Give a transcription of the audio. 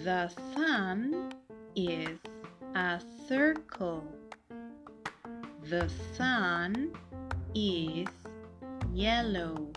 The sun is a circle. The sun is yellow.